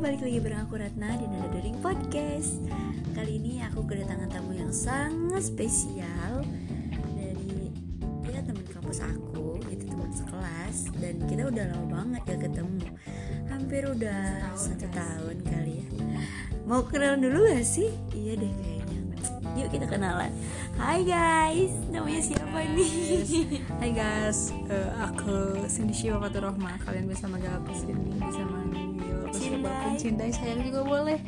lagi bareng aku Ratna di Nada Daring Podcast. Kali ini aku kedatangan tamu yang sangat spesial Dari ya teman kampus aku, itu teman sekelas Dan kita udah lama banget gak ketemu. Hampir udah satu tahun kali ya. Mau kenalan dulu gak sih? Iya deh kayaknya. Yuk kita kenalan. Hai guys, namanya siapa nih? Hai guys, eh, aku Cindy Shiva Fatur Rohma Kalian bisa manggil aku Cindy, bisa siapa pun Cintai, sayang juga boleh.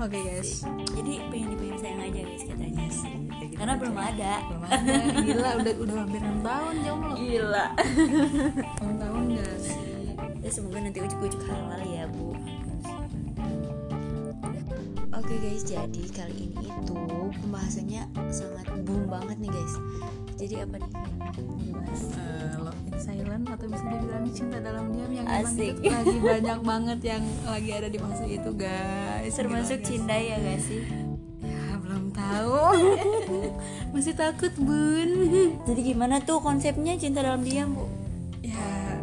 Oke guys, Jadi pengen dipengen sayang aja guys katanya. Sih Karena belum ada. Belum ada. Gila, udah, udah hampir 6 tahun jomblo Gila. 6 tahun gak sih? Ya semoga nanti ujuk-ujuk halal ya bu. Oke guys, jadi kali ini itu pembahasannya sangat boom banget nih guys Jadi apa nih? Mau dibahas? Eh, love in silent atau bisa dibilang cinta dalam diam yang memang Asik. itu lagi banyak banget yang lagi ada di masa itu guys Termasuk Gila, guys. cinta ya gak sih? Ya belum tahu Masih takut bun Jadi gimana tuh konsepnya cinta dalam diam bu? ya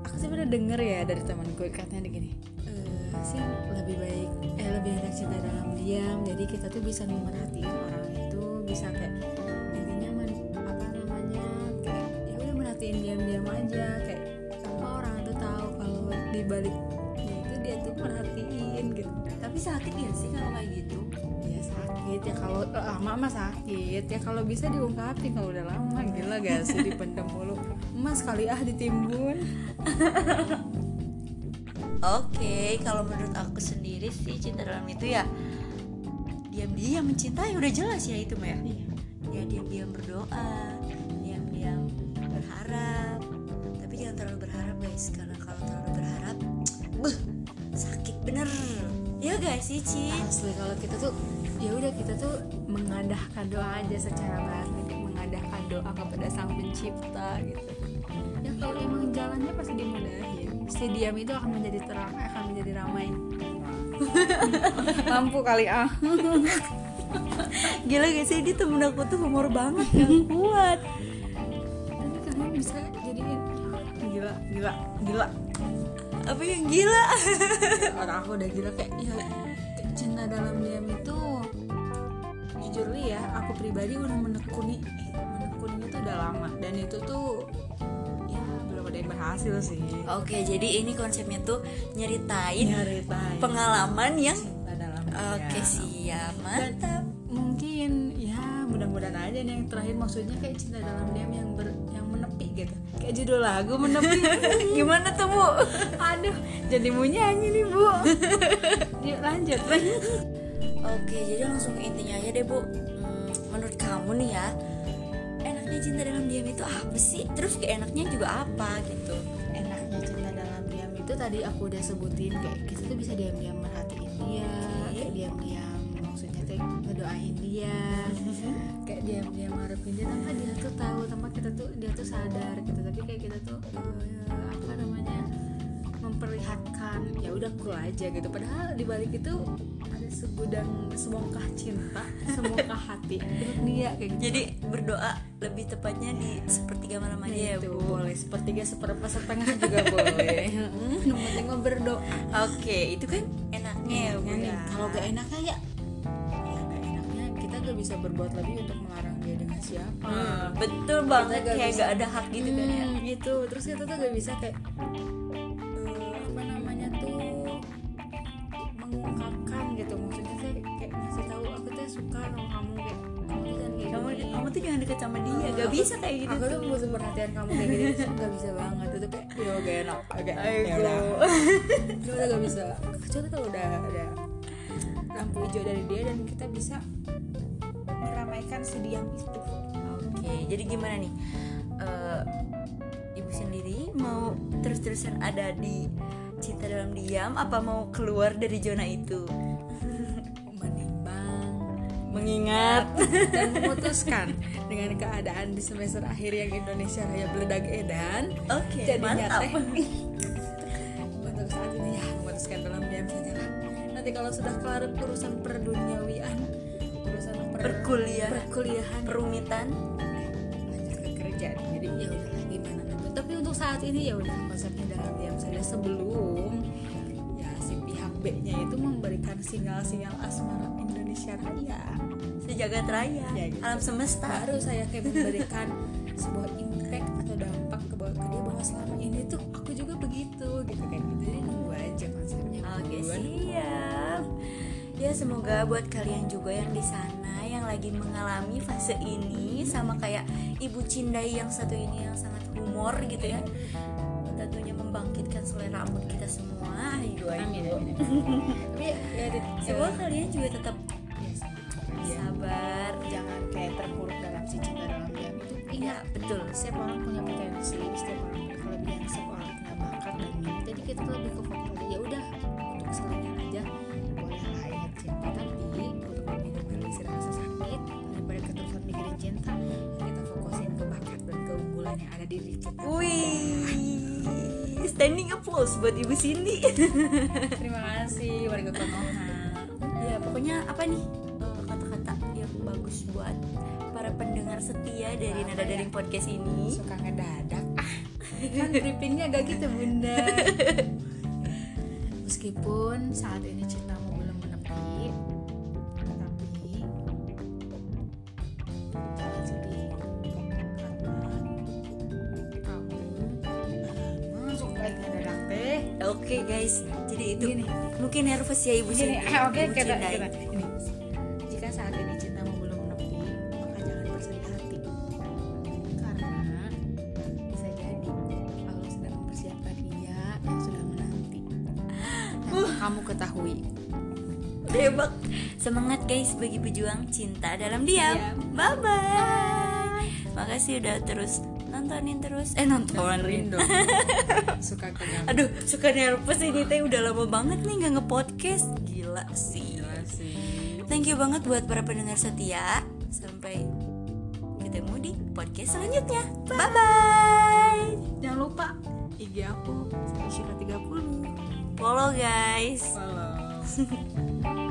aku sih pernah denger ya dari temanku katanya gini "Eh, sih lebih baik eh lebih enak cinta dalam diam jadi kita tuh bisa memerhatiin orang itu bisa kayak merhatiin diam-diam aja kayak tanpa orang itu tahu kalau di balik itu dia tuh merhatiin gitu. Tapi sakit ya sih kalau kayak gitu? ya sakit ya kalau eh, lama mah sakit. Ya kalau bisa diungkapin kalau udah lama gila gak sih dipendam mulu. Emas kali ah ditimbun. Oke, kalau menurut aku sendiri sih cinta dalam itu ya diam-diam mencintai udah jelas ya itu mah ya. Ya diam-diam berdoa, guys, karena kalau terlalu berharap, beuh, sakit bener. Ya guys sih Ci. asli kalau kita tuh ya udah kita tuh mengadahkan doa aja secara batin mengadahkan doa kepada sang pencipta gitu ya kalau emang jalannya pasti dimudahin si diam itu akan menjadi terang akan menjadi ramai lampu kali ah Gila guys sih dia temen aku tuh humor banget yang kuat. Kalian bisa jadiin gila gila gila. Apa yang gila? orang aku udah gila kayak ya cinta dalam diam itu jujur li ya aku pribadi udah menekuni menekuninya tuh udah lama. Dan itu tuh ya belum ada yang berhasil sih. Oke, jadi ini konsepnya tuh nyeritain nyeritain. pengalaman yang cinta dalam Oke siap, dan mantap. mungkin ya mudah-mudahan aja nih yang terakhir. Maksudnya kayak cinta dalam diam judul lagu menepi Gimana tuh bu? aduh jadi mau nyanyi nih bu yuk lanjut Oke, jadi langsung ke intinya aja deh bu. Hmm, menurut kamu nih ya, enaknya cinta dalam diam itu apa sih? Terus kayak enaknya juga apa gitu? enaknya cinta dalam diam itu tadi aku udah sebutin kayak kita tuh bisa diam-diam merhatiin dia kayak diam-diam maksudnya kayak ngedoain dia kayak diam-diam ngarepin dia tuh dia tuh sadar gitu tapi kayak kita tuh eh, apa namanya memperlihatkan ya udah cool aja gitu padahal di balik itu ada segudang semongkah cinta semongkah hati untuk dia kayak gitu Jadi berdoa lebih tepatnya di sepertiga malam aja ya itu bu. boleh sepertiga seperempat setengah juga boleh Hmm, yang penting mah berdoa Oke, itu kan enaknya ya bu. Ya ya. kalau gak enaknya ya ya gak enaknya kita gak bisa berbuat lebih untuk melarang siapa Hmm, betul banget gak kayak bisa. gak ada hak gitu kan ya. Hmm, gitu terus kita tuh gak bisa kayak eh, apa namanya tuh mengungkapkan gitu maksudnya saya kayak ngasih tahu aku tuh suka sama kamu kayak kamu tuh jangan kayak Kamu, gini." kamu tuh jangan deket sama dia, gak bisa kayak gitu. aku tuh butuh perhatian kamu kayak gini gak bisa banget itu kayak ya gak enak agak Ayo. ya udah Itu udah gak bisa kecuali kalau udah ada lampu hijau dari dia dan kita bisa meramaikan si diam itu Oke, jadi gimana nih? Eh, ibu sendiri mau terus-terusan ada di cinta dalam diam apa mau keluar dari zona itu? menimbang Mengingat dan memutuskan dengan keadaan di semester akhir yang Indonesia Raya beledag edan Oke, jadinya mantap. teh untuk saat ini ya memutuskan dalam diam saja lah nanti kalau sudah kelar urusan perduniawian urusan per- Perkuliahan. perkuliahan Perumitan. Jadi ya udahlah gimana nanti tapi untuk saat ini ya udah konsepnya dalam diam saja sebelum ya si pihak B-nya itu memberikan sinyal-sinyal asmara Indonesia Raya. Sejagat raya. Ya, gitu. alam semesta. Baru saya kayak memberikan sebuah impact atau dampak ke, ke dia bahwa selama ini tuh aku juga begitu gitu kan gitu Ya semoga buat kalian juga yang di sana yang lagi mengalami fase ini sama kayak Ibu Cindai yang satu ini yang sangat humor gitu ya. Tentunya membangkitkan selera mood kita semua. Ayo, amin amin, tapi ya, ya Semoga kalian juga tetap ya. Ya, sabar jangan kayak terpuruk dalam si cinta dalam diam itu Ya. ingat betul. Setiap orang punya potensi setiap orang punya kelebihan setiap orang punya bakat dan jadi kita lebih ke fokus. Ya udah untuk kesenangan diri kita. Wih Standing applause buat Ibu Cindy. Terima kasih warga Konoha Ya pokoknya apa nih eh, kata-kata yang bagus buat para pendengar setia dari Nada ya? Daring Podcast ini? Suka ngedadak. Ah kan briefingnya agak gitu bunda. Meskipun saat ini cintamu belum menepi Oke guys, jadi itu Gini. mungkin nervous ya ibu Gini, Cindy. ah, oke Ibu kita, kita ini. Jika saat ini cintamu belum menepi, maka jangan bersedih hati. Karena bisa jadi Allah sedang mempersiapkan dia yang sudah menanti. Tanpa kamu ketahui. Tebak. Semangat guys bagi pejuang cinta dalam diam. Diam. Bye bye. Makasih udah terus nontonin terus. Eh nontonin. dong. Suka kegang. Aduh, suka nervous ini teh udah lama banget nih nggak nge-podcast. Gila sih. sih. Thank you banget buat para pendengar setia. Sampai ketemu di podcast selanjutnya. Bye bye. Jangan lupa IG aku Syifa 30. Follow guys. Follow.